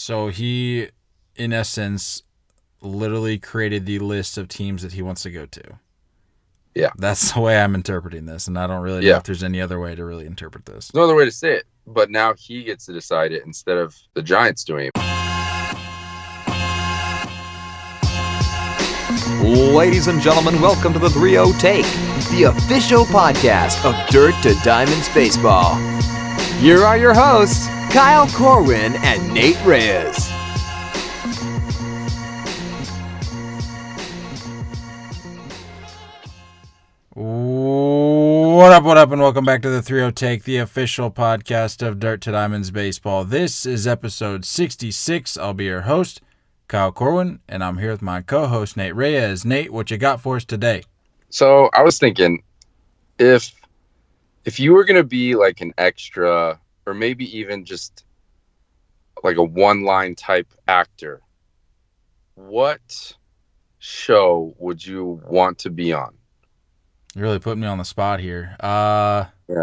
So he, in essence, literally created the list of teams that he wants to go to. Yeah. That's the way I'm interpreting this, and I don't really know if there's any other way to really interpret this. No other way to say it. But now he gets to decide it instead of the Giants doing it. Ladies and gentlemen, welcome to the 3 0 Take, the official podcast of Dirt to Diamonds Baseball. Here are your hosts, Kyle Corwin and Nate Reyes. What up, what up, and welcome back to the 3 Take, the official podcast of Dirt to Diamonds Baseball. This is episode 66. I'll be your host, Kyle Corwin, and I'm here with my co host, Nate Reyes. Nate, what you got for us today? So I was thinking if if you were gonna be like an extra or maybe even just like a one line type actor, what show would you want to be on? You really put me on the spot here. Uh, Yeah.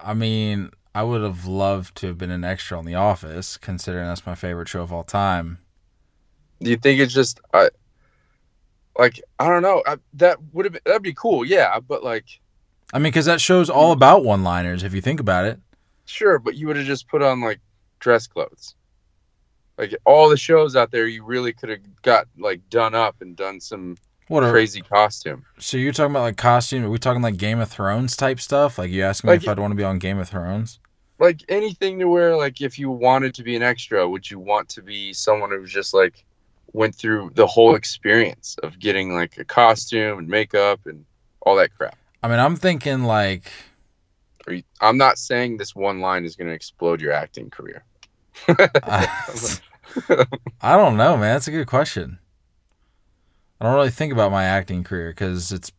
I mean, I would have loved to have been an extra on The Office, considering that's my favorite show of all time. Do you think it's just I like I don't know I, that would have been that'd be cool yeah but like I mean, because that show's all about one liners, if you think about it. Sure but you would have just put on like dress clothes like all the shows out there you really could have got like done up and done some What are, crazy costume So you're talking about like costume? Are we talking like Game of Thrones type stuff? Like you asking me Like- if I'd want to be on Game of Thrones? like anything to where like if you wanted to be an extra would you want to be someone who just like went through the whole experience of getting like a costume and makeup and all that crap I mean, I'm thinking like You- i'm not saying this one line is going to explode your acting career I, I don't know, man. That's a good question. I don't really think about my acting career because it's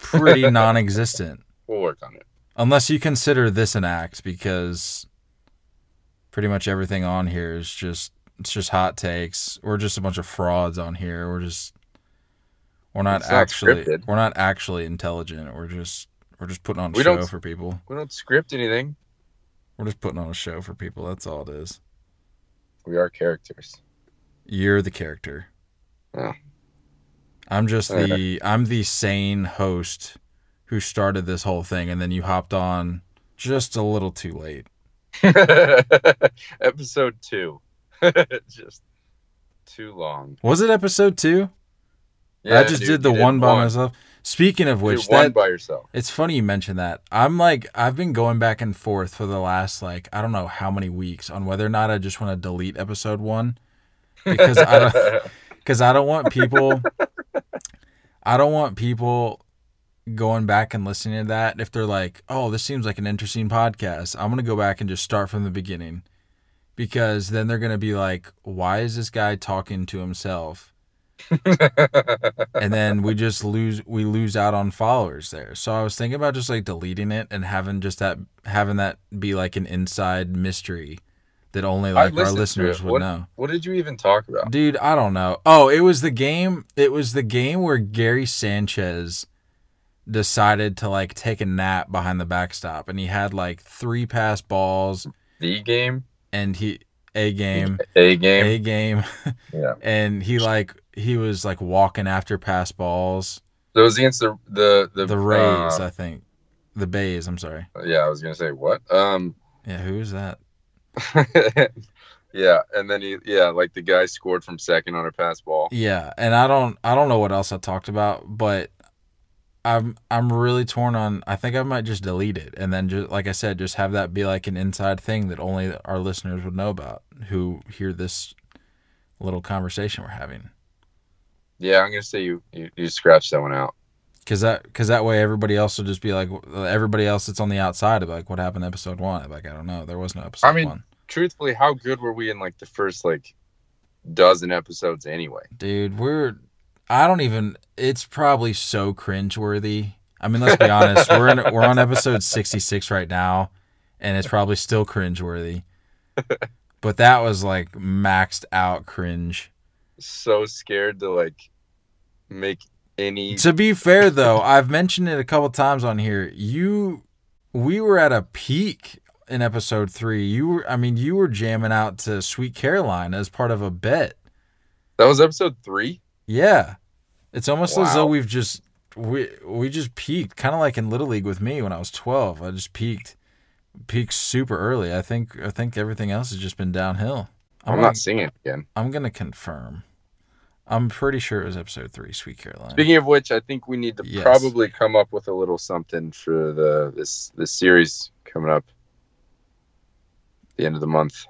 pretty non-existent, we'll work on it unless you consider this an act, because pretty much everything on here is just it's just hot takes. We're just a bunch of frauds on here. We're just we're not It's actually scripted. we're not actually intelligent. We're just we're just putting on a We show for people. we don't script anything We're just putting on a show for people. That's all it is. we are characters You're the character. Oh. I'm just the I'm the sane host who started this whole thing and then you hopped on just a little too late. episode two just too long Was it episode 2? yeah, I just dude, did the one by one. myself. Speaking of which one that by yourself it's funny you mentioned that. I'm like I've been going back and forth for the last like I don't know how many weeks on whether or not I just want to delete episode 1 because I don't because I don't want people I don't want people going back and listening to that if they're like, "Oh, this seems like an interesting podcast." I'm going to go back and just start from the beginning. Because then they're going to be like, "Why is this guy talking to himself?" And then we just lose we lose out on followers there. So I was thinking about just like deleting it and having just that having that be like an inside mystery that only like our listeners would What- know. what did you even talk about Dude, I don't know. Oh, it was the game. It was the game where Gary Sanchez decided to like take a nap behind the backstop, and he had like three pass balls, the game and he a game, a game a game, yeah and he like he was like walking after pass balls. So it was against the the the, The Rays, uh, I think. The Bays. I'm sorry. yeah, I was gonna say what. Um, Yeah, who is that? yeah, and then he yeah, like the guy scored from second on a pass ball. Yeah, and I don't I don't know what else I talked about, but I'm I'm really torn on I think I might just delete it and then just like I said just have that be like an inside thing that only our listeners would know about who hear this little conversation we're having. Yeah, I'm gonna say you you, you scratched that one out. Cuz that cuz that way everybody else will just be like everybody else that's on the outside of like what happened episode 1. Like I don't know, there was no episode I mean- 1. Truthfully, how good were we in like the first like dozen episodes anyway? Dude, we're I don't even it's probably so cringeworthy. I mean, let's be honest. We're in we're on episode 66 right now and it's probably still cringeworthy. But that was like maxed out cringe. So scared to like make any. To be fair though, I've mentioned it a couple times on here. You we were at a peak in episode three. You were, I mean, you were jamming out to Sweet Caroline as part of a bet. That was episode three. Yeah, it's almost as though we've just we we just peaked, kind of like in Little League with me when I was twelve. I just peaked, peaked super early. I think I think everything else has just been downhill. I'm, gonna, not singing again. I'm gonna confirm. I'm pretty sure it was episode three, Sweet Caroline. Speaking of which, I think we need to Yes. probably come up with a little something for the this this series coming up. The end of the month.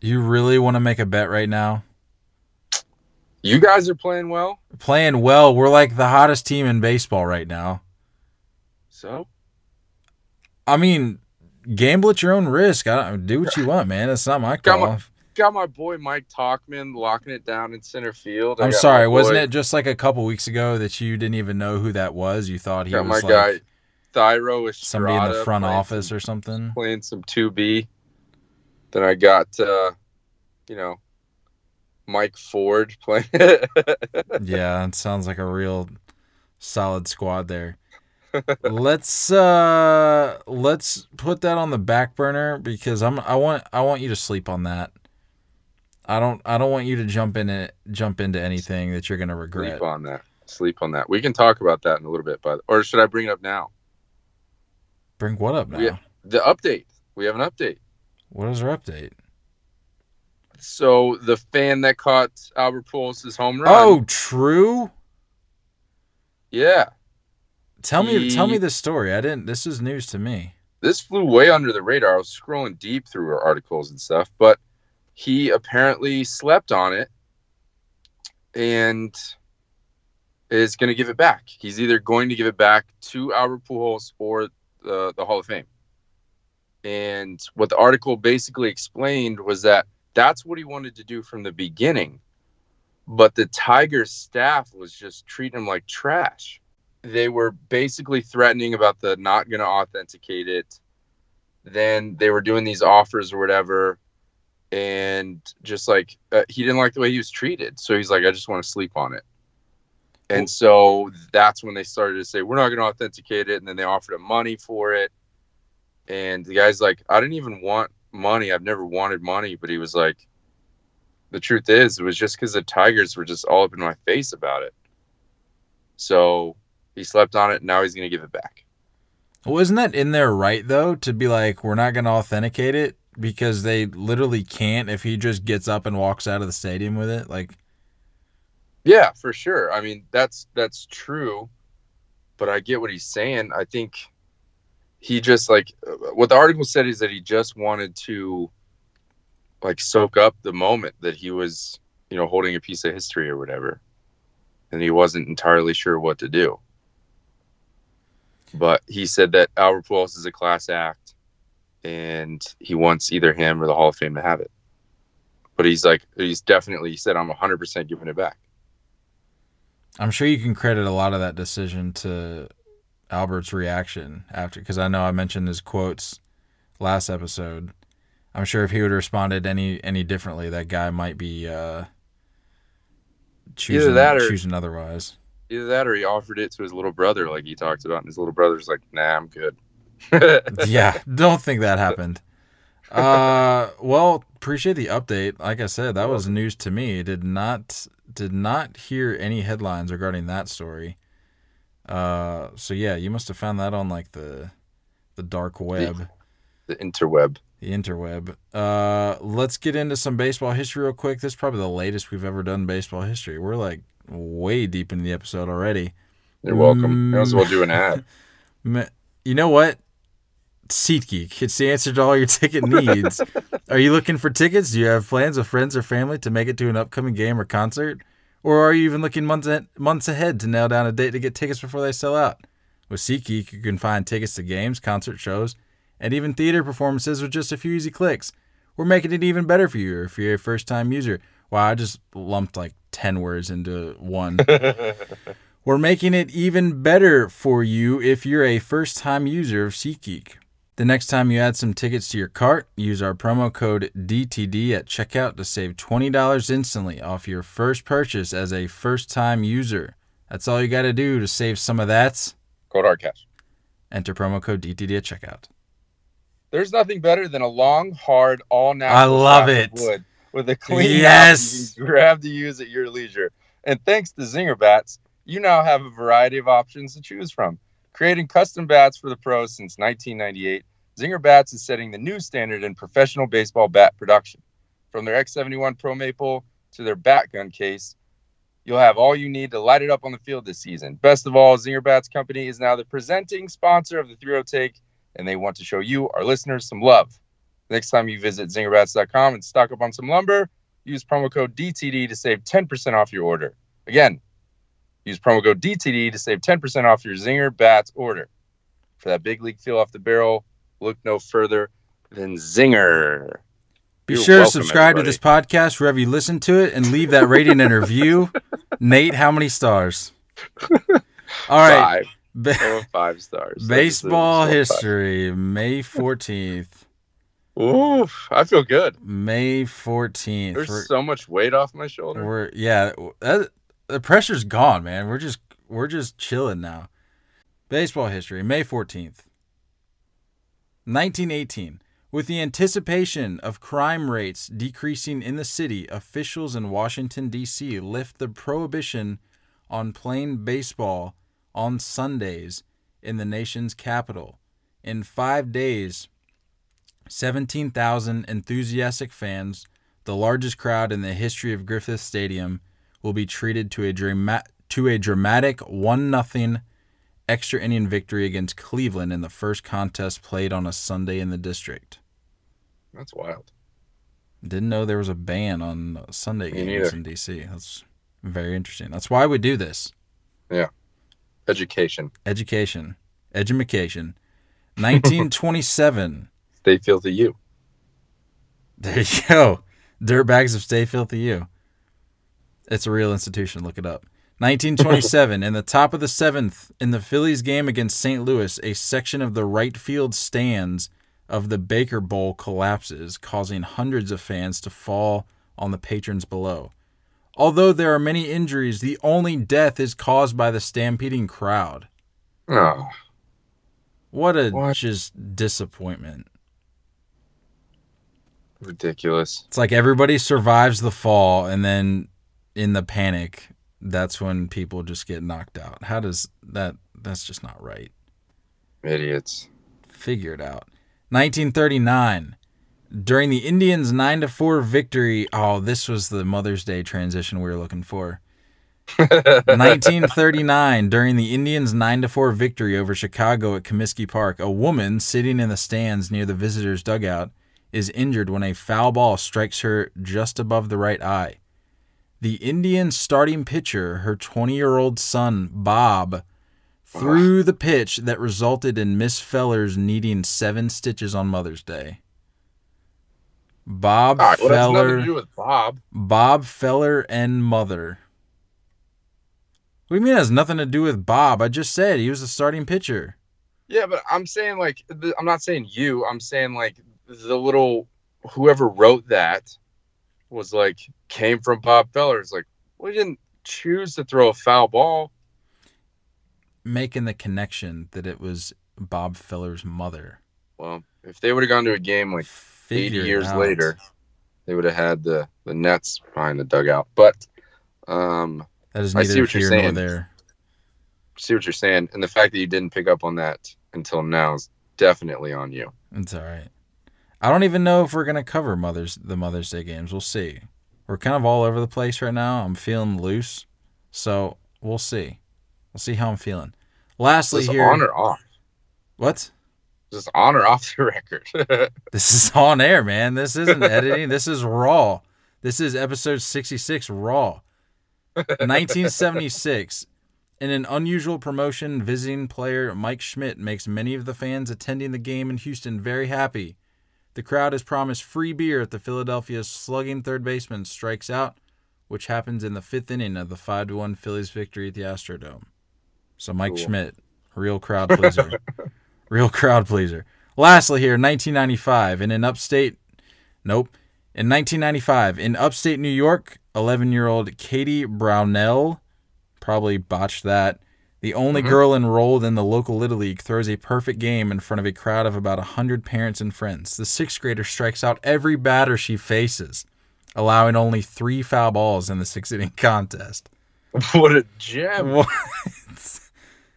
you really want to make a bet right now? You guys are playing well, Playing well, we're like the hottest team in baseball right now. so I mean, gamble at your own risk. I don't, do what you want, man. It's not my Got call. my- got my boy Mike Tauchman locking it down in center field. I I'm sorry, wasn't boy- it just like a couple weeks ago that you didn't even know who that was? You thought he was my like guy Thyro somebody in the front office some- or something. playing some two B. Then I got uh, you know, Mike Ford playing. yeah, it sounds like a real solid squad there. let's uh let's put that on the back burner because I'm I want I want you to sleep on that. I don't I don't want you to jump in it jump into anything that you're gonna regret. Sleep on that. Sleep on that. We can talk about that in a little bit, but or should I bring it up now? Bring what up now? The update. We have an update. What is our update? So the fan that caught Albert Pujols' home run. Oh, true. yeah. Tell me tell me the story. I didn't this is news to me. This flew way under the radar. I was scrolling deep through our articles and stuff, but he apparently slept on it and is going to give it back. He's either going to give it back to Albert Pujols or the, the Hall of Fame. And what the article basically explained was that that's what he wanted to do from the beginning. But the Tigers staff was just treating him like trash. They were basically threatening about the not going to authenticate it. Then they were doing these offers or whatever. And just like uh, he didn't like the way he was treated. So he's like, I just want to sleep on it. And so that's when they started to say, we're not going to authenticate it. And then they offered him money for it. And the guy's like, I didn't even want money. I've never wanted money. But he was like, the truth is, it was just because the Tigers were just all up in my face about it. So he slept on it. And now he's going to give it back. Well, isn't that in their right though to be like we're not going to authenticate it because they literally can't if he just gets up and walks out of the stadium with it? Like Yeah, for sure. I mean, that's that's true, but I get what he's saying. I think he just like what the article said is that he just wanted to like soak up the moment that he was, you know, holding a piece of history or whatever. And he wasn't entirely sure what to do. But he said that Albert Pujols is a class act and he wants either him or the Hall of Fame to have it. But he's like he's definitely he said I'm 100% giving it back. I'm sure you can credit a lot of that decision to Albert's reaction after because I know I mentioned his quotes last episode. I'm sure if he would have responded any any differently, that guy might be uh, choosing that or- choosing otherwise. Either that or he offered it to his little brother, like he talked about, and his little brother's like, "Nah, I'm good." yeah, don't think that happened. Uh, well, appreciate the update. Like I said, that was news to me. Did not did not hear any headlines regarding that story. Uh, so yeah, you must have found that on like the the dark web, the interweb. the interweb. Uh, let's get into some baseball history real quick. This is probably the latest we've ever done baseball history. We're like way deep into the episode already. You're welcome. May as well do an ad. You know what? SeatGeek. It's the answer to all your ticket needs. are you looking for tickets? Do you have plans with friends or family to make it to an upcoming game or concert? Or are you even looking months ahead, months ahead to nail down a date to get tickets before they sell out? With SeatGeek, you can find tickets to games, concert shows, and even theater performances with just a few easy clicks. We're making it even better for you if you're a first time user. Wow, I just lumped like 10 words into one. We're making it even better for you if you're a first time user of SeatGeek. The next time you add some tickets to your cart, use our promo code DTD at checkout to save $20 instantly off your first purchase as a first time user. That's all you got to do to save some of that. Hard cash. Enter promo code DTD at checkout. There's nothing better than a long, hard, all natural. I love it. Wood with a clean Yes. you grab to use at your leisure. And thanks to Zinger Bats, you now have a variety of options to choose from. Creating custom bats for the pros since 1998, Zinger Bats is setting the new standard in professional baseball bat production. From their X71 Pro Maple to their bat gun case, you'll have all you need to light it up on the field this season. Best of all, Zinger Bats Company is now the presenting sponsor of the 3 Take, and they want to show you, our listeners, some love. Next time you visit zingerbats.com and stock up on some lumber, use promo code DTD to save 10% off your order. Again, use promo code DTD to save 10% off your Zinger Bats order. For that big league feel off the barrel, look no further than Zinger. Be You're sure to subscribe to this podcast wherever you listen to it and leave that rating and review. Nate, how many stars? All right. Five. Oh, five stars. baseball history, May 14th. Oof, I feel good. May 14th. There's We're- so much weight off my shoulder. We're yeah, that, the pressure's gone, man. We're just we're just chilling now. Baseball history, May 14th. 1918. With the anticipation of crime rates decreasing in the city, officials in Washington D.C. lift the prohibition on playing baseball on Sundays in the nation's capital. In 5 days, 17,000 enthusiastic fans the largest crowd in the history of Griffith Stadium will be treated to a drama- to a dramatic 1 nothing extra inning victory against Cleveland in the first contest played on a Sunday in the district. That's wild. Didn't know there was a ban on Sunday Me games neither. in DC. That's very interesting. That's why we do this. Yeah. Education. Education, edumacation. 1927. Stay filthy you. There you go. Dirtbags of Stay Filthy You. It's a real institution. Look it up. 1927. in the top of the seventh, in the Phillies game against St. Louis, a section of the right field stands of the Baker Bowl collapses, causing hundreds of fans to fall on the patrons below. Although there are many injuries, the only death is caused by the stampeding crowd. Oh, What a What? just disappointment. ridiculous. It's like everybody survives the fall, and then in the panic, that's when people just get knocked out. How does that? That's just not right. Idiots. Figure it out. 1939. During the Indians' 9 to 4 victory, oh, this was the Mother's Day transition we were looking for. 1939, during the Indians' 9 to 4 victory over Chicago at Comiskey Park, a woman sitting in the stands near the visitors' dugout is injured when a foul ball strikes her just above the right eye. The Indians' starting pitcher, her 20 year old son, Bob, threw the pitch that resulted in Miss Fellers needing seven stitches on Mother's Day. Bob right, well, Feller. to do with Bob. Bob Feller and mother. What do you mean it has nothing to do with Bob? I just said he was the starting pitcher. Yeah, but I'm saying like I'm not saying you. I'm saying like the little whoever wrote that was like came from Bob Feller. It's like we didn't choose to throw a foul ball. Making the connection that it was Bob Feller's mother. Well, if they would have gone to a game like 80 years out. later, they would have had the the nets behind the dugout. But um, That is I see what you're saying. there. see what you're saying, and the fact that you didn't pick up on that until now is definitely on you. It's all right. I don't even know if we're gonna cover Mother's the Mother's Day games. We'll see. We're kind of all over the place right now. I'm feeling loose, so we'll see. We'll see how I'm feeling. Lastly, Just here, on or off? what? Just on or off the record? This is on air, man. This isn't editing. This is raw. This is episode 66 raw. 1976. In an unusual promotion, visiting player Mike Schmidt makes many of the fans attending the game in Houston very happy. The crowd is promised free beer if the Philadelphia slugging third baseman strikes out, which happens in the fifth inning of the 5 1 Phillies victory at the Astrodome. So Mike Cool. Schmidt, real crowd pleaser. real crowd pleaser. Lastly, here, 1995, in an upstate, nope, in 1995, in upstate New York, 11 year old Katie Brownell, probably botched that, The only Mhm. girl enrolled in the local Little League throws a perfect game in front of a crowd of about 100 parents and friends. The sixth grader strikes out every batter she faces, allowing only three foul balls in the six inning contest. what a gem! What?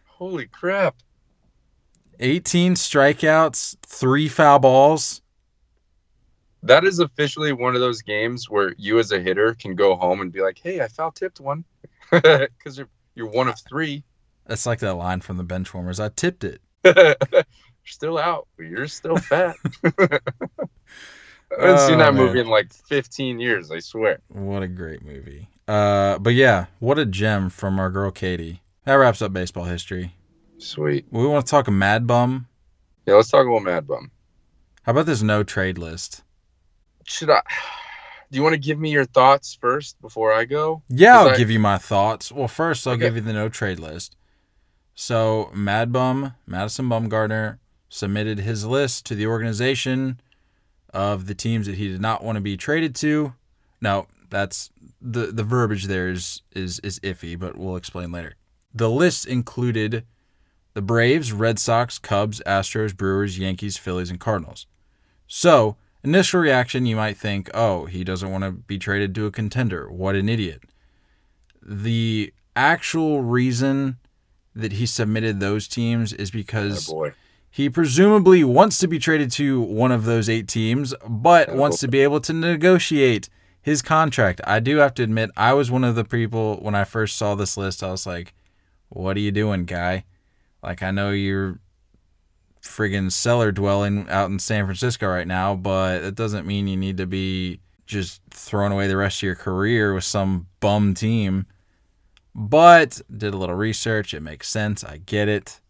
Holy crap! 18 strikeouts, three foul balls. That is officially one of those games where you, as a hitter, can go home and be like, "Hey, I foul tipped one," because you're you're one of three. That's like that line from the Benchwarmers. I tipped it. you're still out, you're still fat. I haven't seen Oh, that man. movie in like 15 years. I swear. What a great movie. Uh, but yeah, what a gem from our girl Katie. That wraps up baseball history. Sweet. We want to talk Mad Bum. Yeah, let's talk about Mad Bum. How about this no trade list? Should I? Do you want to give me your thoughts first before I go? Yeah, I'll I- give you my thoughts. Well, first I'll Okay. give you the no trade list. So Mad Bum, Madison Bumgarner, submitted his list to the organization of the teams that he did not want to be traded to. Now, that's the the verbiage there is is is iffy, but we'll explain later. The list included the Braves, Red Sox, Cubs, Astros, Brewers, Yankees, Phillies, and Cardinals. So, initial reaction, you might think, oh, he doesn't want to be traded to a contender. What an idiot. The actual reason that he submitted those teams is Oh because boy. he presumably wants to be traded to one of those eight teams, but Oh. wants to be able to negotiate his contract. I do have to admit, I was one of the people when I first saw this list, I was like, what are you doing, guy? Like, I know you're friggin' cellar dwelling out in San Francisco right now, but it doesn't mean you need to be just throwing away the rest of your career with some bum team. But did a little research. It makes sense. I get it.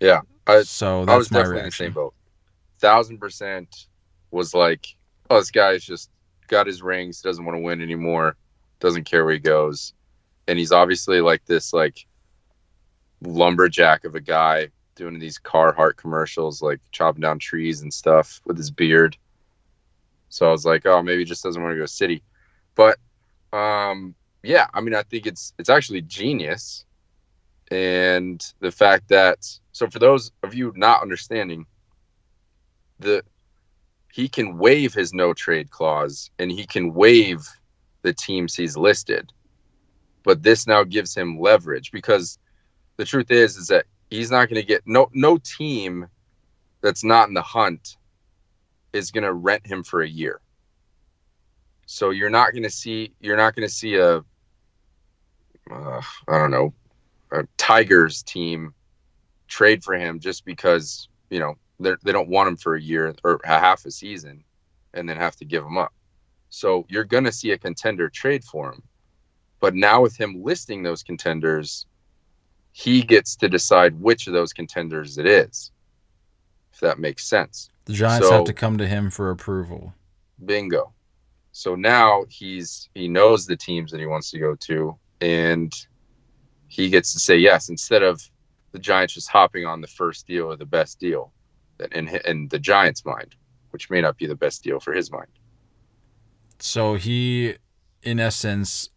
Yeah, I- so that's I was my definitely in the same boat. Thousand percent was like, oh, this guy's just got his rings, doesn't want to win anymore, doesn't care where he goes, and he's obviously like this like lumberjack of a guy doing these Carhartt commercials, like chopping down trees and stuff with his beard. So I was like, oh, maybe he just doesn't want to go city, but um, yeah, I mean, I think it's it's actually genius. And the fact that so for those of you not understanding the he can waive his no trade clause and he can waive the teams he's listed. But this now gives him leverage because the truth is is that he's not going to get no no team that's not in the hunt is going to rent him for a year. So you're not going to see you're not going to see a uh, I don't know a Tigers team trade for him just because you know they they don't want him for a year or a half a season, and then have to give him up. So you're gonna see a contender trade for him, but now with him listing those contenders, he gets to decide which of those contenders it is. If that makes sense. The Giants So- have to come to him for approval. Bingo. So now he's he knows the teams that he wants to go to, and he gets to say yes instead of the Giants just hopping on the first deal or the best deal, that in in the Giants' mind, which may not be the best deal for his mind. So he, in essence,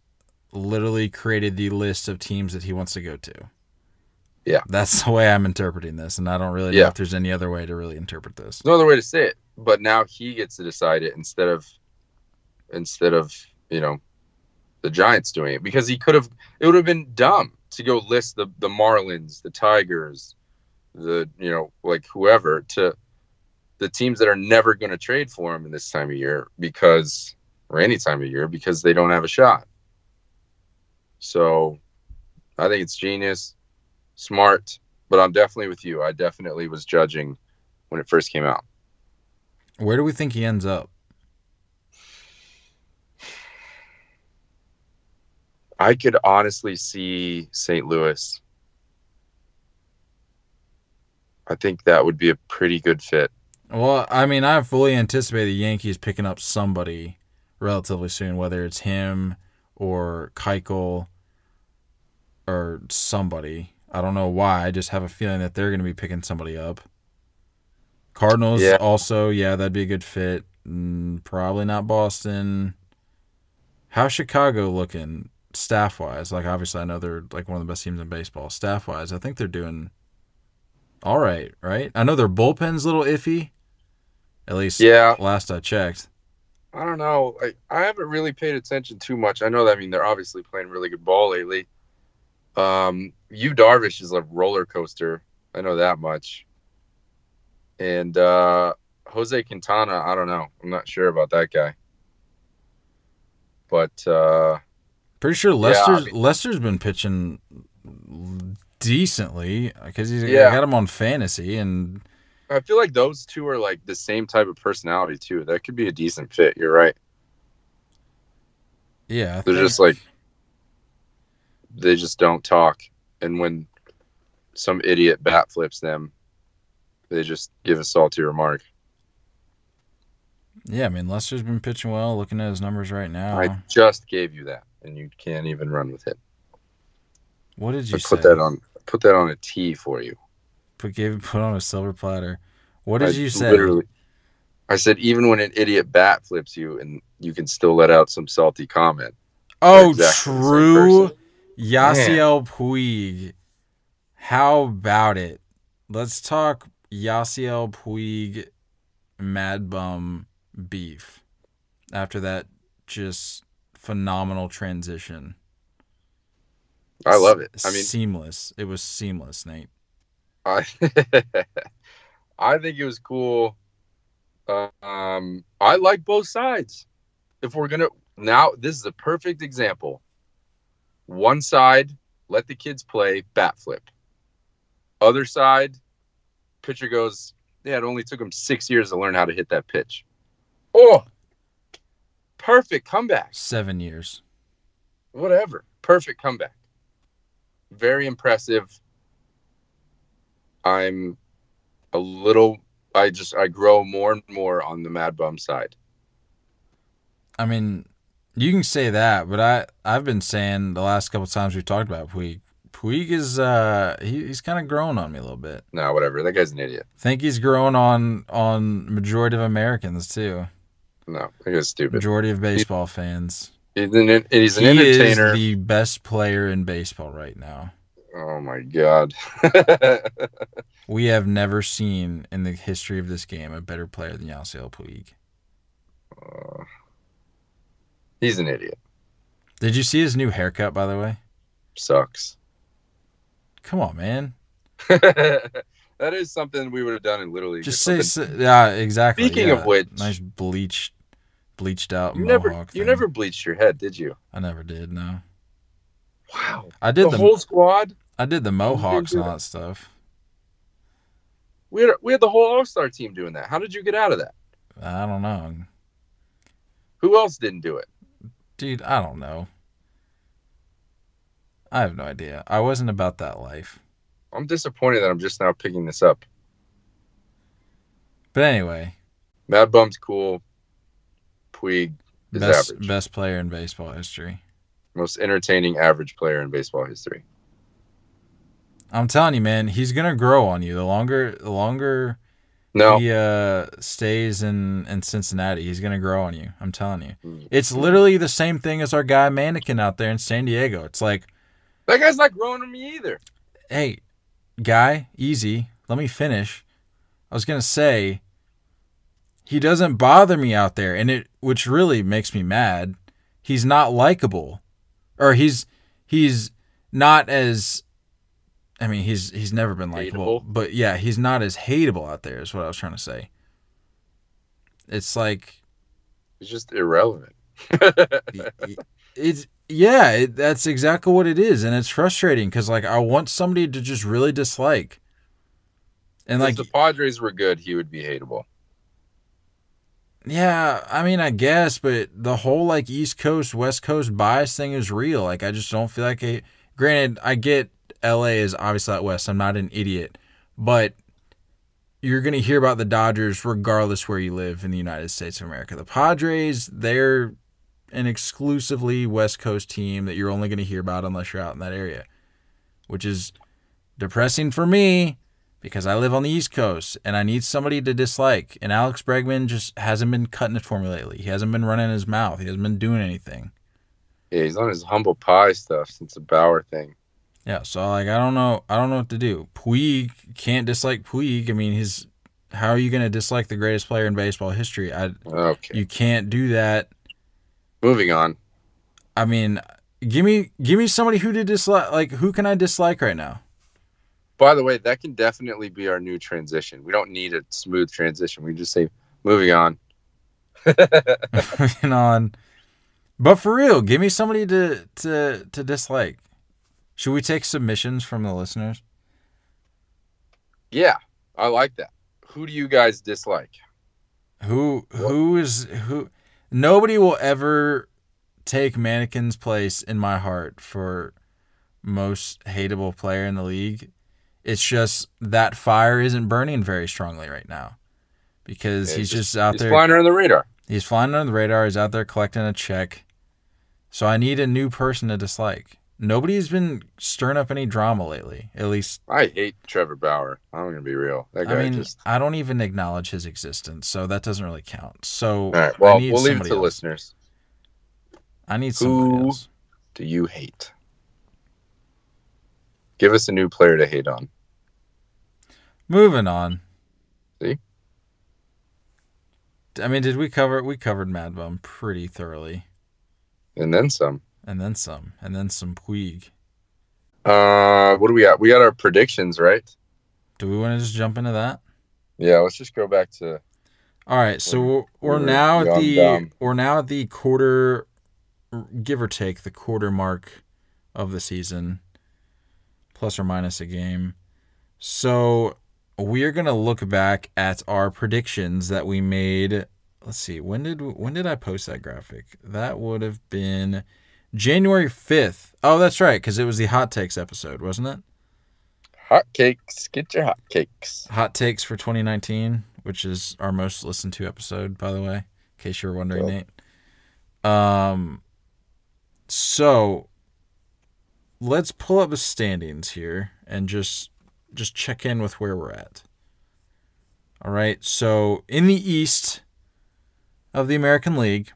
literally created the list of teams that he wants to go to. Yeah. That's the way I'm interpreting this, and I don't really know if there's any other way to really interpret this. There's no other way to say it, but now he gets to decide it instead of instead of you know the Giants doing it because he could have. It would have been dumb to go list the the Marlins, the Tigers, the you know like whoever to the teams that are never going to trade for him in this time of year because or any time of year because they don't have a shot. So I think it's genius, smart, but I'm definitely with you. I definitely was judging when it first came out. Where do we think he ends up? I could honestly see St. Louis. I think that would be a pretty good fit. Well, I mean, I fully anticipate the Yankees picking up somebody relatively soon, whether it's him or Keuchel or somebody. I don't know why. I just have a feeling that they're going to be picking somebody up. Cardinals Yeah. also, yeah, that'd be a good fit. Mm, probably not Boston. How's Chicago looking? Staff wise, like obviously I know they're like one of the best teams in baseball. Staff wise, I think they're doing all right, right? I know their bullpen's a little iffy. At least Yeah. last I checked. I don't know. I, I haven't really paid attention too much. I know that I mean they're obviously playing really good ball lately. Um, you Darvish is a roller coaster. I know that much. And uh, Jose Quintana, I don't know. I'm not sure about that guy. But uh, Pretty sure I Lester's mean- Lester's been pitching decently because he's Yeah. got him on fantasy and I feel like those two are like the same type of personality too. That could be a decent fit. You're right. yeah, I They're think- just like they just don't talk, and when some idiot bat flips them, they just give a salty remark. yeah. I mean, Lester's been pitching well. Looking at his numbers right now, I just gave you that, and you can't even run with it. what did you I say? put that on. Put that on a a T for you. Put gave put on a silver platter. What did I you say? Literally, I said even when an idiot bat flips you, and you can still let out some salty comment. Oh, exactly true. Yasiel Puig. How about it? Let's talk Yasiel Puig Mad Bum beef after that just phenomenal transition. I love it. I mean, seamless. It was seamless, Nate. I I think it was cool. Um, I like both sides. If we're gonna now, this is a perfect example. One side, let the kids play bat flip. Other side, pitcher goes, yeah, it only took him six years to learn how to hit that pitch. Oh, perfect comeback. Seven years. Whatever, perfect comeback. Very impressive. I'm a little I just I grow more and more on the Mad Bum side. I mean, you can say that, but I I've been saying the last couple times we've talked about Puig. Puig is uh he, he's kind of growing on me a little bit. No, whatever. That guy's an idiot. think he's growing on on majority of Americans too. No, that guy's stupid. Majority of baseball fans. He's an, he's an he entertainer. is the best player in baseball right now. oh my god. We have never seen in the history of this game a better player than Yasiel Puig. Uh, he's an idiot. Did you see his new haircut, by the way? Sucks. Come on, man. that is something we would have done in Little League. Just say, yeah, exactly. Speaking yeah. of which- nice bleached, bleached out you mohawk. never you never bleached your head, did you? I never did. No, Wow. I did the the, whole squad. I did the mohawks and all that? that stuff. We had we had the whole All Star team doing that. How did you get out of that? I don't know, Who else didn't do it? dude. I don't know. I have no idea. I wasn't about that life. I'm disappointed that I'm just now picking this up. But anyway, Mad Bum's cool. Puig is best average. best player in baseball history. Most entertaining average player in baseball history. I'm telling you, man, he's gonna grow on you. The longer, the longer No, he uh, stays in in Cincinnati, he's gonna grow on you. I'm telling you. Mm. It's literally the same thing as our guy Mannequin out there in San Diego. It's like, that guy's not growing on me either. hey, guy, easy. Let me finish. I was gonna say, he doesn't bother me out there, and it which really makes me mad. He's not likable, or he's he's not as. I mean, he's he's never been likable, Hateable? but yeah, he's not as hateable out there. Is what I was trying to say. It's like it's just irrelevant. it's yeah, it, that's exactly what it is, and it's frustrating because like I want somebody to just really dislike, and like if the Padres were good, he would be hateable. Yeah, I mean I guess, but the whole like East Coast West Coast bias thing is real. Like I just don't feel like it. Granted, I get L.A. is obviously out west. I'm not an idiot, but you're gonna hear about the Dodgers regardless where you live in the United States of America. The Padres, they're an exclusively West Coast team that you're only gonna hear about unless you're out in that area, which is depressing for me because I live on the East Coast and I need somebody to dislike. And Alex Bregman just hasn't been cutting it for me lately. He hasn't been running his mouth. He hasn't been doing anything. Yeah, he's on his humble pie stuff since the Bauer thing. Yeah, so like I don't know, I don't know what to do. Puig can't dislike Puig. I mean, he's how are you going to dislike the greatest player in baseball history? I Okay. you can't do that. Moving on. I mean, give me give me somebody who to dislike. Like who can I dislike right now? By the way, that can definitely be our new transition. We don't need a smooth transition. We just say moving on. Moving on. But for real, give me somebody to to to dislike. Should we take submissions from the listeners? Yeah, I like that. Who do you guys dislike? Who who is who? Nobody will ever take Mannequin's place in my heart for most hateable player in the league. It's just that fire isn't burning very strongly right now because Yeah, he's just, out He's there. flying under the radar. He's flying under the radar. He's out there collecting a check. So I need a new person to dislike. Nobody's been stirring up any drama lately. At least, I hate Trevor Bauer. I'm gonna be real. That guy I mean, just. I don't even acknowledge his existence, so that doesn't really count. So All right. Well, I need we'll leave it to the else. listeners. I need somebody Who- else. Do you hate? Give us a new player to hate on. Moving on. See? I mean, did we cover? We covered Mad Bum pretty thoroughly, And then some. and then some, and then some Puig. Uh, what do we got? We got our predictions, right? Do we want to just jump into that? Yeah. Let's just go back to. All right, so we're, we're we're now at the down. we're now at the quarter, give or take the quarter mark of the season, plus or minus a game. So we are gonna look back at our predictions that we made. Let's see, when did when did I post that graphic? That would have been January fifth. Oh, that's right, because it was the hot takes episode, wasn't it? Hot cakes. Get your hot cakes. Hot takes for 2019, which is our most listened to episode, by the way, in case you were wondering, Cool. Nate. Um, so let's pull up the standings here and just just check in with where we're at. All right, so in the East of the American League,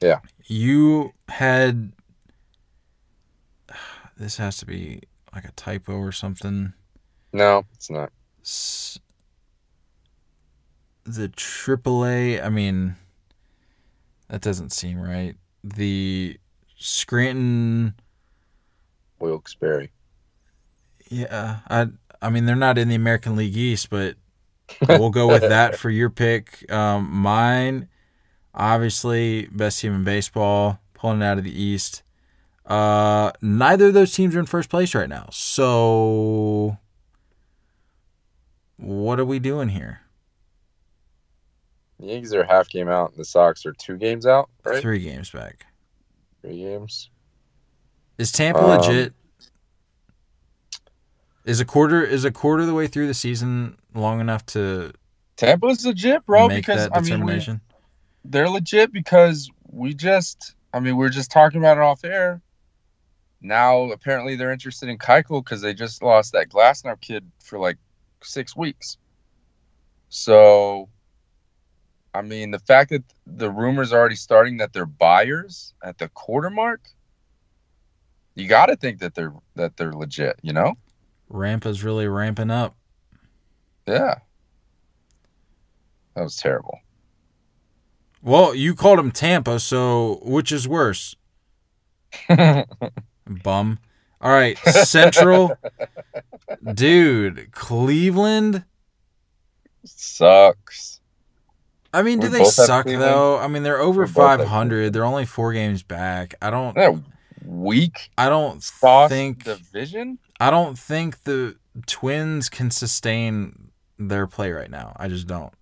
Yeah. you had this has to be like a typo or something. No, it's not. The AAA, I mean, that doesn't seem right. The Scranton, Wilkes-Barre. Yeah, I, I mean, they're not in the American League East, but we'll go with that for your pick. Um, mine, obviously, best team in baseball, pulling it out of the East. Uh, neither of those teams are in first place right now. So, what are we doing here? The Yankees are half game out, and the Sox are two games out, right? Three games back. Three games. Is Tampa Um, legit? Is a quarter is a quarter of the way through the season long enough to Tampa's legit, bro. because I mean, we, they're legit because we just, I mean, we are just talking about it off air. Now apparently they're interested in Keuchel because they just lost that Glasnow kid for like six weeks. So, I mean, the fact that the rumors are already starting that they're buyers at the quarter mark, you got to think that they're that they're legit. You know? Rampa's really ramping up. Yeah. That was terrible. Well, you called him Tampa, so which is worse? Bum. All right, Central. Dude, Cleveland. Sucks. I mean, do We they suck though? I mean, they're over We 500. They're only 4 games back. I don't That weak I don't sauce think division. I don't think the Twins can sustain their play right now. I just don't.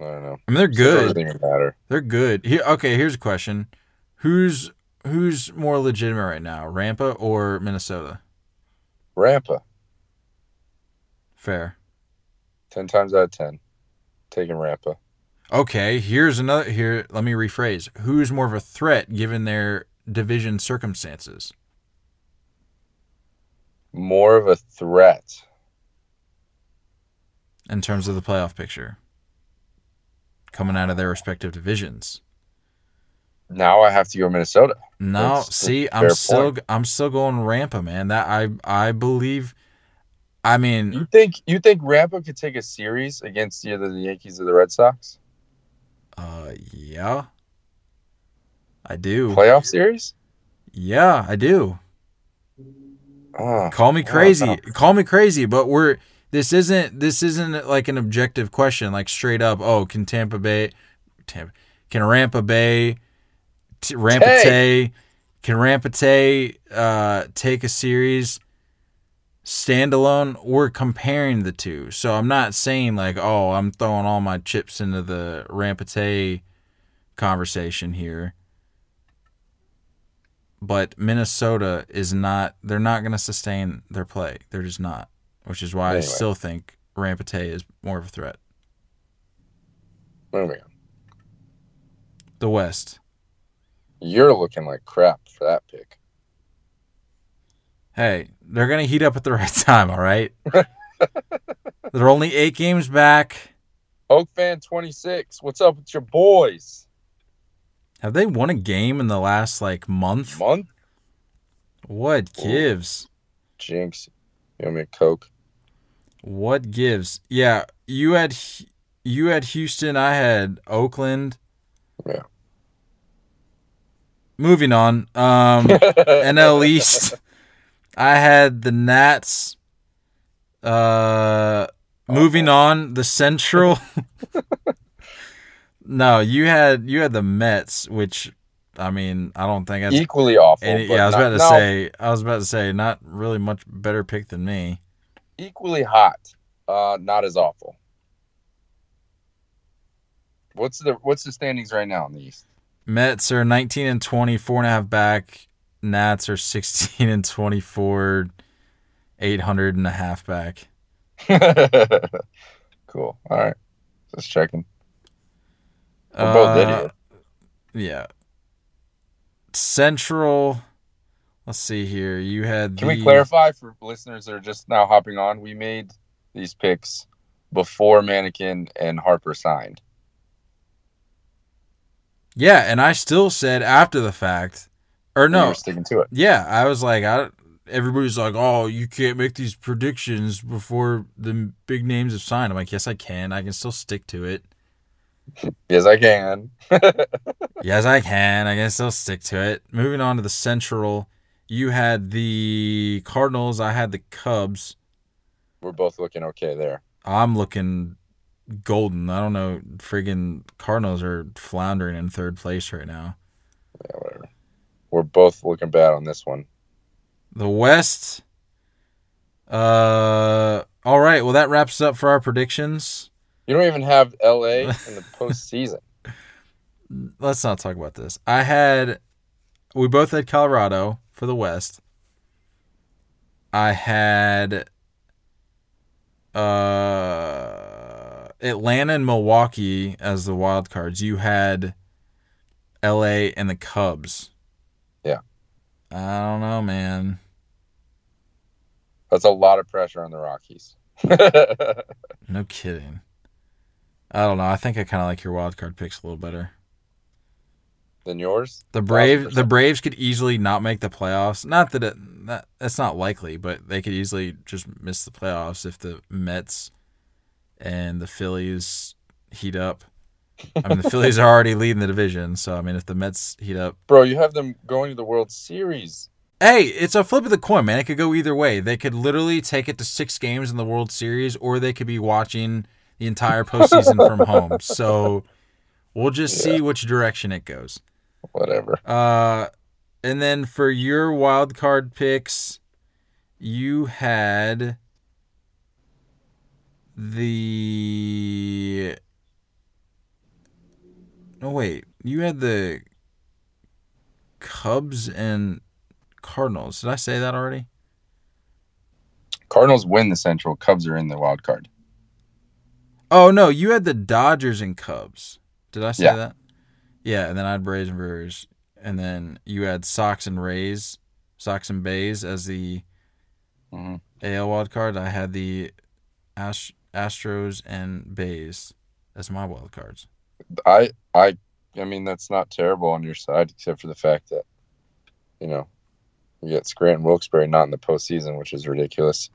I don't know. I mean, they're good. Doesn't even matter. They're good. Here, okay, here's a question: Who's who's more legitimate right now, Rampa or Minnesota? Rampa, Fair. ten times out of ten, taking Rampa. Okay, here's another. Here, let me rephrase: Who's more of a threat given their division circumstances? More of a threat. in terms of the playoff picture coming out of their respective divisions. now I have to go Minnesota. No, That's- see, I'm still point. I'm still going Rampa, man. That I I believe. I mean, You think you think Rampa could take a series against either the Yankees or the Red Sox? uh, yeah, I do. Playoff series? Yeah, I do. Oh, Call me crazy. Call me crazy, but we're this isn't this isn't like an objective question, like straight up. Oh, can Tampa Bay, Tampa, can Rampa Bay, t- Rampa Tay, can Rampa Tay uh, take a series standalone? We're comparing the two, so I'm not saying like, oh, I'm throwing all my chips into the Rampa Tay conversation here. But Minnesota is not. They're not going to sustain their play. They're just not. Which is why I still think Rampate is more of a threat. moving on. The West. You're looking like crap for that pick. Hey, they're going to heat up at the right time. All right. they're only eight games back. Oak fan 26. What's up with your boys? Have they won a game in the last like month? Month? What gives? Jinx. You want me a Coke? What gives? Yeah, you had you had Houston. I had Oakland. Yeah. Moving on. Um, NL East. I had the Nats. Uh, moving on, the Central. no, you had you had the Mets, which I mean, I don't think that's. Equally awful. any- yeah, I was not- about to no, say. I was about to say, not really much better pick than me. equally hot. Uh, not as awful. What's the what's the standings right now in the East? Mets are 19 and 20, four and a half back. Nats are 16 and 24, 800 and a half back. cool. All right. Just checking. We're both Uh, idiots. Yeah. Central. Let's see here. You had Can the, we clarify for listeners that are just now hopping on? We made these picks before Mannequin and Harper signed. Yeah, and I still said after the fact, or no, were sticking to it. yeah, I was like, I. Everybody's like, "Oh, you can't make these predictions before the big names have signed." I'm like, "Yes, I can. I can still stick to it." Yes, I can. Yes, I can. I guess I'll stick to it. Moving on to the Central, you had the Cardinals. I had the Cubs. We're both looking okay there. I'm looking golden. I don't know. Friggin' Cardinals are floundering in third place right now. Yeah, whatever. We're both looking bad on this one. The West. Uh, all right. Well, that wraps up for our predictions. You don't even have LA in the postseason. Let's not talk about this. I had, we both had Colorado for the West. I had, uh, Atlanta and Milwaukee as the wild cards. You had L.A. and the Cubs. Yeah. I don't know, man. That's a lot of pressure on the Rockies. No kidding. I don't know. I think I kind of like your wild card picks a little better. Than yours? The Brave, the 1000%. Braves could easily not make the playoffs. Not that it, that that's not likely, but they could easily just miss the playoffs if the Mets and the Phillies heat up. I mean, the Phillies are already leading the division, so I mean, if the Mets heat up, Bro, you have them going to the World Series. hey, it's a flip of the coin, man. It could go either way. They could literally take it to six games in the World Series, or they could be watching the entire postseason from home. So we'll just see which direction it goes. Whatever. Uh, and then for your wild card picks, you had the. Oh wait, you had the Cubs and Cardinals. Did I say that already? Cardinals win the Central. Cubs are in the wild card. Oh no, you had the Dodgers and Cubs. Did I say Yeah. that? Yeah, and then I had Braves and Brewers, and then you had Sox and Rays, Sox and Bays as the hmm AL wild card. I had the Ast- Astros and Bays as my wild cards. I I I mean, that's not terrible on your side, except for the fact that, you know, you get Scranton Wilkes-Barre not in the postseason, which is ridiculous.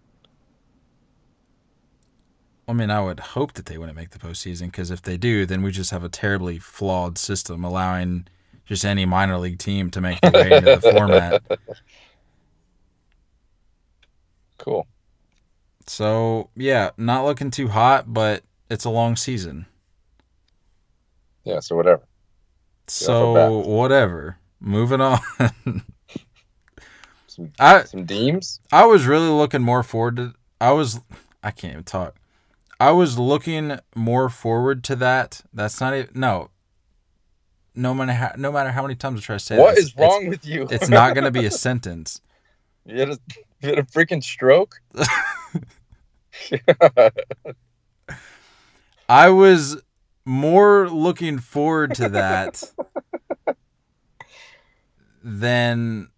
I mean, I would hope that they wouldn't make the postseason because if they do, then we just have a terribly flawed system allowing just any minor league team to make their way into the format. Cool. So yeah, not looking too hot, but it's a long season. Yeah. So whatever. So whatever. Moving on. Some, I some deems. I was really looking more forward to. I was. I can't even talk. I was looking more forward to that. That's not even no. No matter how, no matter how many times I try to say What this, is wrong with you? It's, it's not going to be a sentence. you, had a, you had a freaking stroke. I was more looking forward to that than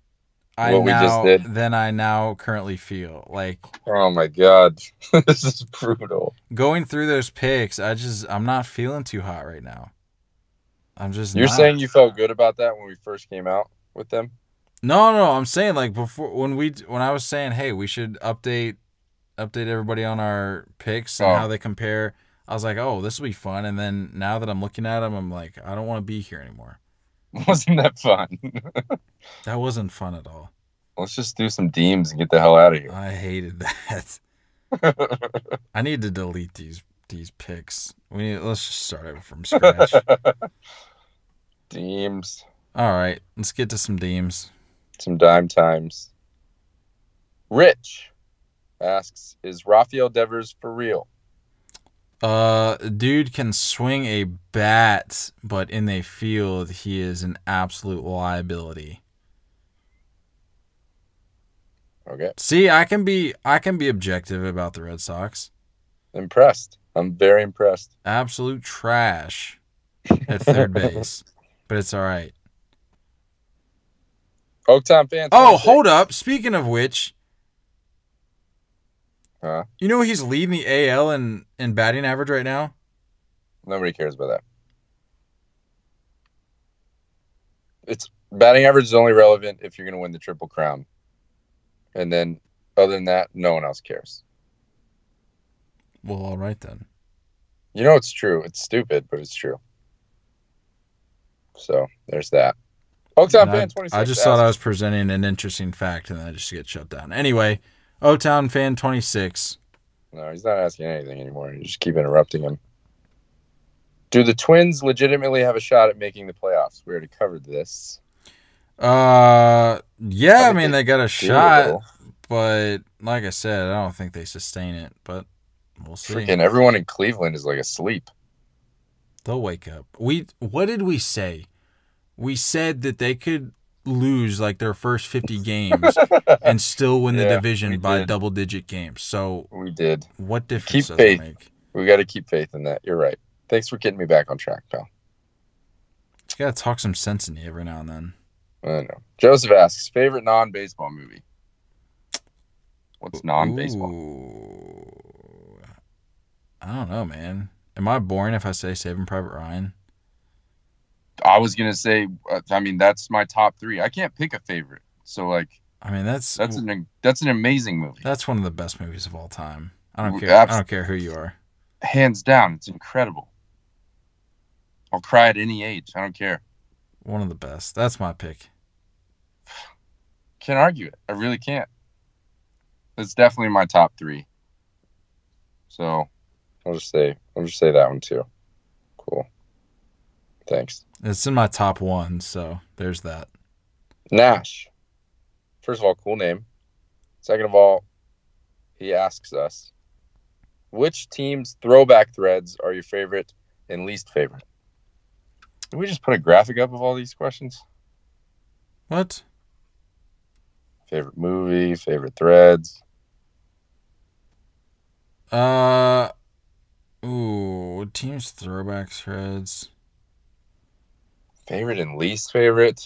I What we just did. than I now currently feel. Like oh my god, this is brutal. going through those picks, I just I'm not feeling too hot right now. I'm just You're not. saying you felt good about that when we first came out with them? No, no, I'm saying like before when we when I was saying, hey, we should update update everybody on our picks and Oh. how they compare. I was like, oh, this will be fun. And then now that I'm looking at them, I'm like, I don't want to be here anymore. Wasn't that fun? That wasn't fun at all. Let's just do some deems and get the hell out of here. I hated that. I need to delete these these picks. We need, let's just start over from scratch. Deems, all right, let's get to some deems. some dime times. Rich asks, "Is Rafael Devers for real?" Uh, dude can swing a bat, but in the field, he is an absolute liability. Okay, See, I can be I can be objective about the Red Sox. impressed. I'm very impressed. Absolute trash at third base, but it's all right. Oaktown fans. Oh, hold up. Speaking of which, Huh? you know he's leading the AL in in batting average right now. Nobody cares about that. It's batting average is only relevant if you're going to win the triple crown, and then other than that, no one else cares. Well, all right then. You know it's true. It's stupid, but it's true. So there's that. Oaktown fan twenty six. I just thought I was presenting an interesting fact, and then I just get shut down. Anyway, O Town fan twenty six. No, he's not asking anything anymore. You just keep interrupting him. Do the Twins legitimately have a shot at making the playoffs? We already covered this. Uh, yeah, I I, mean they they got a shot, but like I said, I don't think they sustain it. But we'll see. Freaking everyone in Cleveland is like asleep. They'll wake up. We what did we say? We said that they could lose like their first 50 games and still win the Yeah, we division by did. double digit games. So We did. what difference Keep does faith. it make? We got to keep faith in that. You're right. Thanks for getting me back on track, pal. You gotta talk some sense in you every now and then. I know. Joseph asks favorite non-baseball movie. What's non-baseball? I don't know, man. Am I boring if I say Saving Private Ryan? I was gonna say. uh, I mean, that's my top three. I can't pick a favorite. So like, I mean, that's that's an that's an amazing movie, that's one of the best movies of all time. I don't Ooh, care. I don't care who you are. hands down. It's incredible. I'll cry at any age. I don't care. One of the best. That's my pick. Can't argue it. I really can't. It's definitely my top three. So I'll just say I'll just say that one too. Cool. Thanks. It's in my top one, so there's that. Nash. First of all, cool name. Second of all, he asks us, which team's throwback threads are your favorite and least favorite? Did we just put a graphic up of all these questions? What? Favorite movie, favorite threads. Uh, ooh, teams throwback threads? Favorite and least favorite.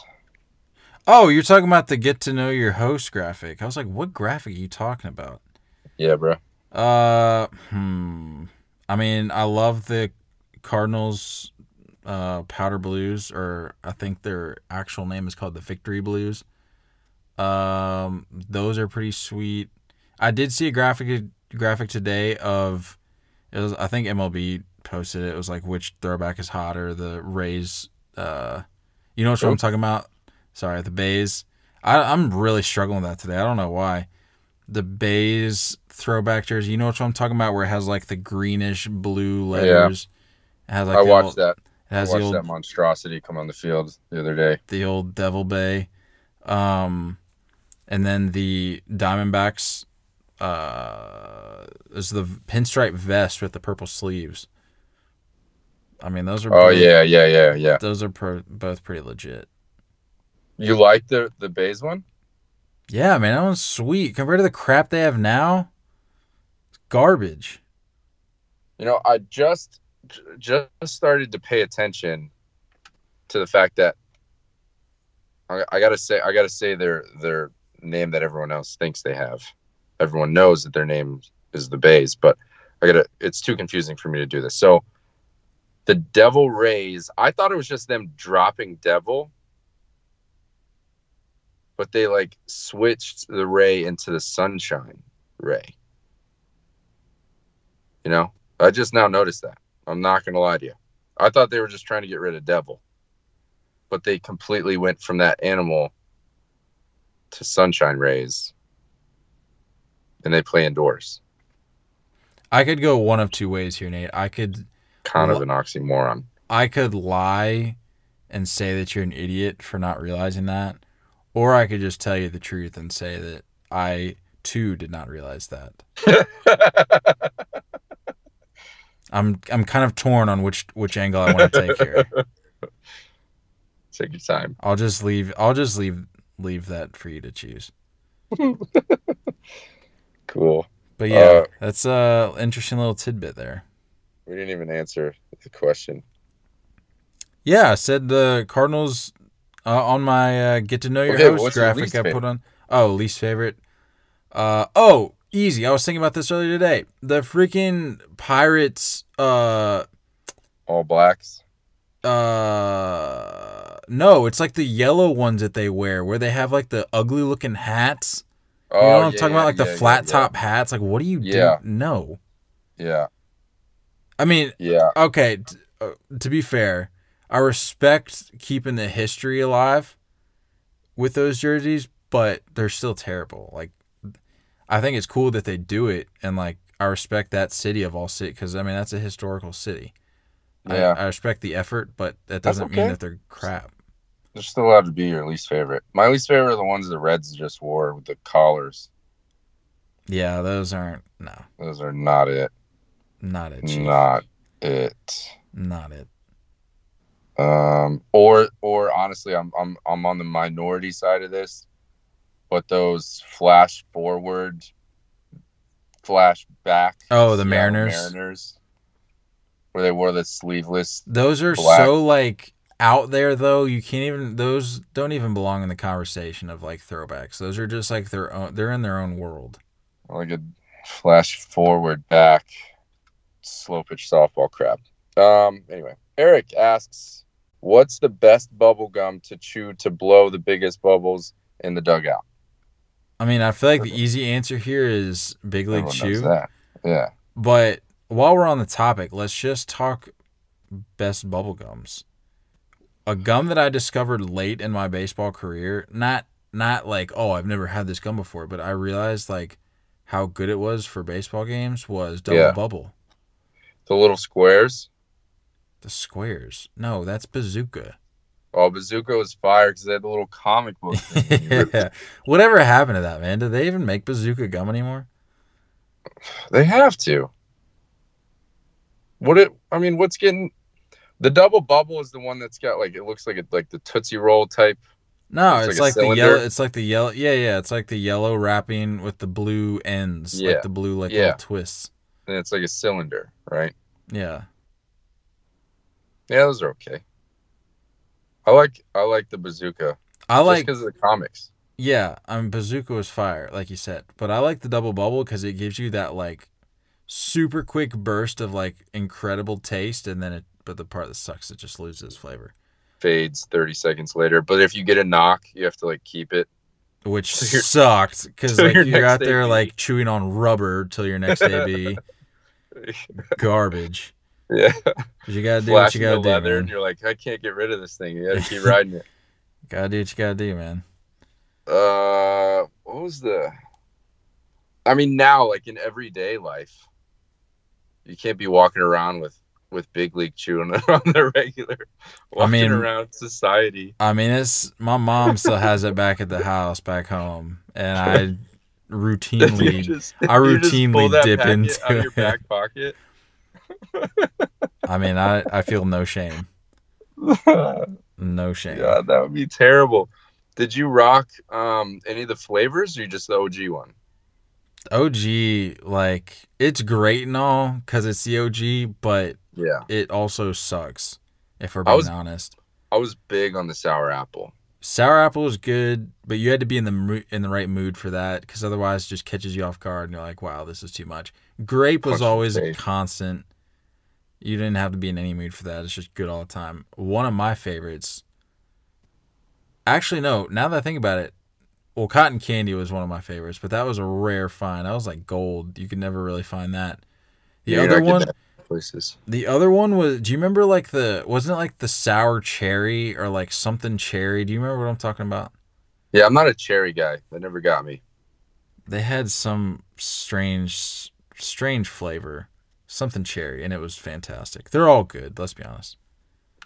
Oh, you're talking about the get to know your host graphic. I was like, what graphic are you talking about? Yeah, bro. Uh, hmm. I mean, I love the Cardinals uh, Powder Blues, or I think their actual name is called the Victory Blues. Um, those are pretty sweet. I did see a graphic graphic today of it was I think MLB posted it. It was like which throwback is hotter, the Rays. Uh, you know what I'm talking about? Sorry, the Bays. I, I'm really struggling with that today. I don't know why. The Bays throwback jersey. You know what I'm talking about? Where it has like the greenish blue letters. It has like I watched old, that. It I watched old that monstrosity come on the field the other day. the old Devil Bay, um, and then the Diamondbacks. Uh, is the pinstripe vest with the purple sleeves. I mean, those are Oh both- yeah, yeah, yeah, yeah. those are pro- both pretty legit. You like the the Bays one? Yeah, man, that one's sweet compared to the crap they have now. It's garbage. You know, I just just started to pay attention to the fact that I, I gotta say I gotta say their their name that everyone else thinks they have. Everyone knows that their name is the Bays, but I gotta it's too confusing for me to do this. So the Devil Rays, I thought it was just them dropping Devil, but they like switched the Ray into the Sunshine Ray. You know, I just now noticed that. I'm not gonna lie to you. I thought they were just trying to get rid of Devil, but they completely went from that animal to Sunshine Rays, and they play indoors. I could go one of two ways here, Nate. I could Kind of an oxymoron. I could lie and say that you're an idiot for not realizing that, or I could just tell you the truth and say that I too did not realize that. I'm I'm kind of torn on which which angle I want to take here. Take your time. I'll just leave I'll just leave leave that for you to choose. Cool. But yeah, Uh, that's a interesting little tidbit there. We didn't even answer the question. Yeah, I said the Cardinals uh, on my uh, get to know your Okay, host graphic I put on. Oh, least favorite. Uh oh, easy. I was thinking about this earlier today. The freaking Pirates. Uh, All blacks. uh, no, it's like the yellow ones that they wear, where they have like the ugly looking hats. Oh, You know what I'm yeah, talking about, like yeah, the flat yeah. top hats. Like, what do you Yeah. do? No, Yeah, I mean, yeah. okay. T- uh, to be fair, I respect keeping the history alive with those jerseys, but they're still terrible. Like, I think it's cool that they do it, and like I respect that city of all city because I mean that's a historical city. I- Yeah. I, respect the effort, but that doesn't mean that they're crap. They're still allowed to be your least favorite. My least favorite are the ones the Reds just wore with the collars. Yeah, those aren't no, Those are not it. Not it. Chief. Not it. Not it. Um, or or honestly, I'm I'm I'm on the minority side of this, but those flash forward, flash back. Oh, the Mariners? Mariners, where they wore the sleeveless. Those are Black. so like out there though. You can't even those don't even belong in the conversation of like throwbacks. Those are just like their own. They're in their own world. like a flash forward back slow pitch softball crap. Um anyway, Eric asks, "What's the best bubble gum to chew to blow the biggest bubbles in the dugout?" I mean, I feel like the easy answer here is Big League Everyone Chew. Yeah. But while we're on the topic, let's just talk best bubble gums. A gum that I discovered late in my baseball career, not not like, oh, I've never had this gum before, but I realized like how good it was for baseball games was Double Yeah. Bubble. The little squares. The squares. No, that's Bazooka. Oh, Bazooka was fire because they had the little comic book. thing. You ripped- yeah. Whatever happened to that, man? Did they even make Bazooka gum anymore? They have to. What it? I mean, what's getting the double bubble is the one that's got like it looks like it like the Tootsie Roll type. No, It's it's, like like, the yellow. It's like the yellow. Yeah, yeah. It's like the yellow wrapping with the blue ends, Yeah. like the blue like Yeah. little twists. And it's like a cylinder, right? Yeah, Yeah, those are okay. I like I like the bazooka. I like. because of the comics. Yeah, I mean Bazooka was fire, like you said, but I like the double bubble because it gives you that like super quick burst of like incredible taste, and then it but the part that sucks, it just loses flavor, Fades 30 seconds later. But if you get a knock, you have to like keep it. which So sucked because like you're out there AB. like chewing on rubber till your next AB. Garbage. Yeah. You gotta do what you gotta do, leather, man. and you're like, I can't get rid of this thing. You gotta keep riding it. Gotta do what you gotta do, man. Uh, what was the? I mean, now like in everyday life, you can't be walking around with with big league chewing on the regular. Walking mean- around society. I mean, it's my mom still has it back at the house back home, and I routinely, just- I routinely dip into out of your back pocket. I mean, I I feel no shame, no shame. yeah, that would be terrible. Did you rock um any of the flavors, or you just the OG one? OG, like it's great and all because it's the OG, but Yeah, it also sucks. If we're I being was- honest, I was big on the sour apple. Sour apple is good, but you had to be in the mo- in the right mood for that because otherwise, it just catches you off guard and you're like, "Wow, this is too much." Grape was Punch in the always a constant. You didn't have to be in any mood for that. It's just good all the time. One of my favorites. Actually, no. Now that I think about it, well, cotton candy was one of my favorites, but that was a rare find. That was like gold. You could never really find that. The Yeah, other one, that Places. the other one was. Do you remember like the? Wasn't it like the sour cherry or like something cherry? Do you remember what I'm talking about? Yeah, I'm not a cherry guy. That never got me. They had some strange, strange flavor, something cherry, and it was fantastic. They're all good. Let's be honest.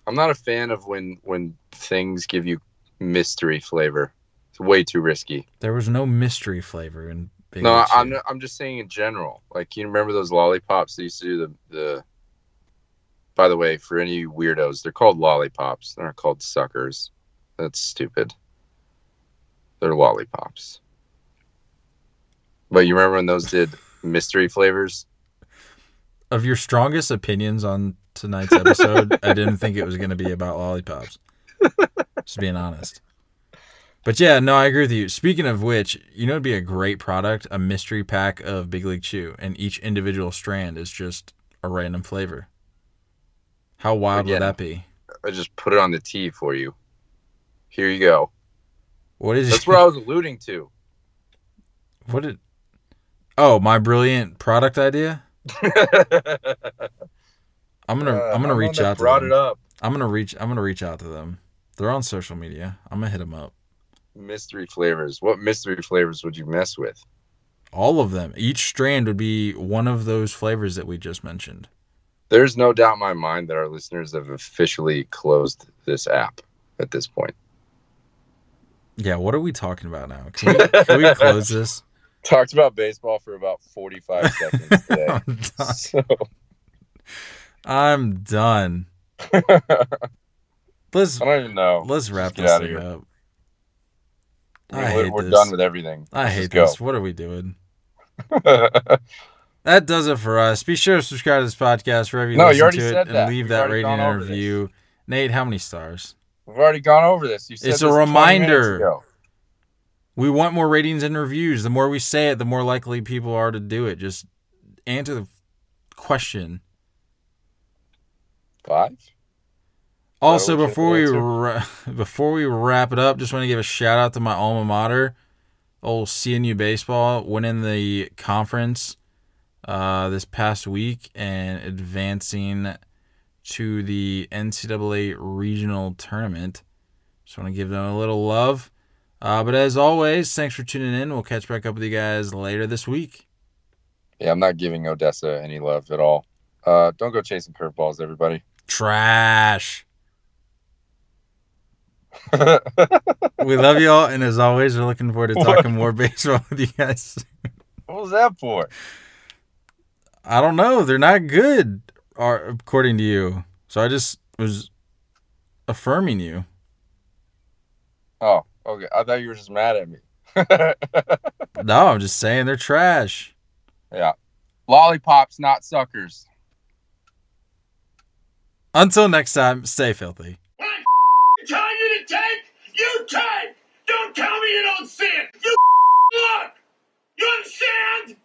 I'm not a fan of when when things give you mystery flavor. It's way too risky. There was no mystery flavor in. No, League I'm not, I'm just saying in general. Like you remember those lollipops they used to do the the. By the way, for any weirdos, they're called lollipops. They're not called suckers. That's stupid. They're lollipops. But you remember when those did mystery flavors? Of your strongest opinions on tonight's episode, I didn't think it was going to be about lollipops. Just being honest. But yeah, no, I agree with you. Speaking of which, you know, it'd be a great product a mystery pack of Big League Chew, and each individual strand is just a random flavor. How wild Again. would that be? I just put it on the tee for you. Here you go. What is That's what I was alluding to. What did? Oh, my brilliant product idea. I'm gonna Uh, I'm gonna the reach out to Brought them. it up. I'm gonna reach I'm gonna reach out to them. They're on social media. I'm gonna hit them up. Mystery flavors. What mystery flavors would you mess with? All of them. Each strand would be one of those flavors that we just mentioned. There's no doubt in my mind that our listeners have officially closed this app at this point. Yeah. What are we talking about now? Can we, can we close this? Talked about baseball for about 45 seconds today. I'm done. So, I'm done. Let's I don't even know. let's wrap this thing up. I mean, we're we're done with everything. I Let's hate this. What are we doing? That does it for us. Be sure to subscribe to this podcast wherever you No, you already to it said and that. leave We've that rating and over this. review. Nate, how many stars? We've already gone over this. You said It's a this 20 reminder. We want more ratings and reviews. The more we say it, the more likely people are to do it. Just answer the question. Five? Also, before we ra- before we wrap it up, just want to give a shout out to my alma mater, old CNU baseball, winning the conference uh, this past week and advancing to the NCAA regional tournament. Just want to give them a little love. Uh, but as always, thanks for tuning in. We'll catch back up with you guys later this week. Yeah, I'm not giving Odessa any love at all. Uh, don't go chasing curveballs, everybody. Trash. We love y'all, and as always, we're looking forward to What? talking more baseball with you guys. what was that for? I don't know. They're not good, or according to you. So I just was affirming you. Oh, okay. I thought you were just mad at me. No, I'm just saying they're trash. yeah. Lollipops, not suckers. Until next time, stay filthy take, you take. Don't tell me you don't see it. You look. You understand?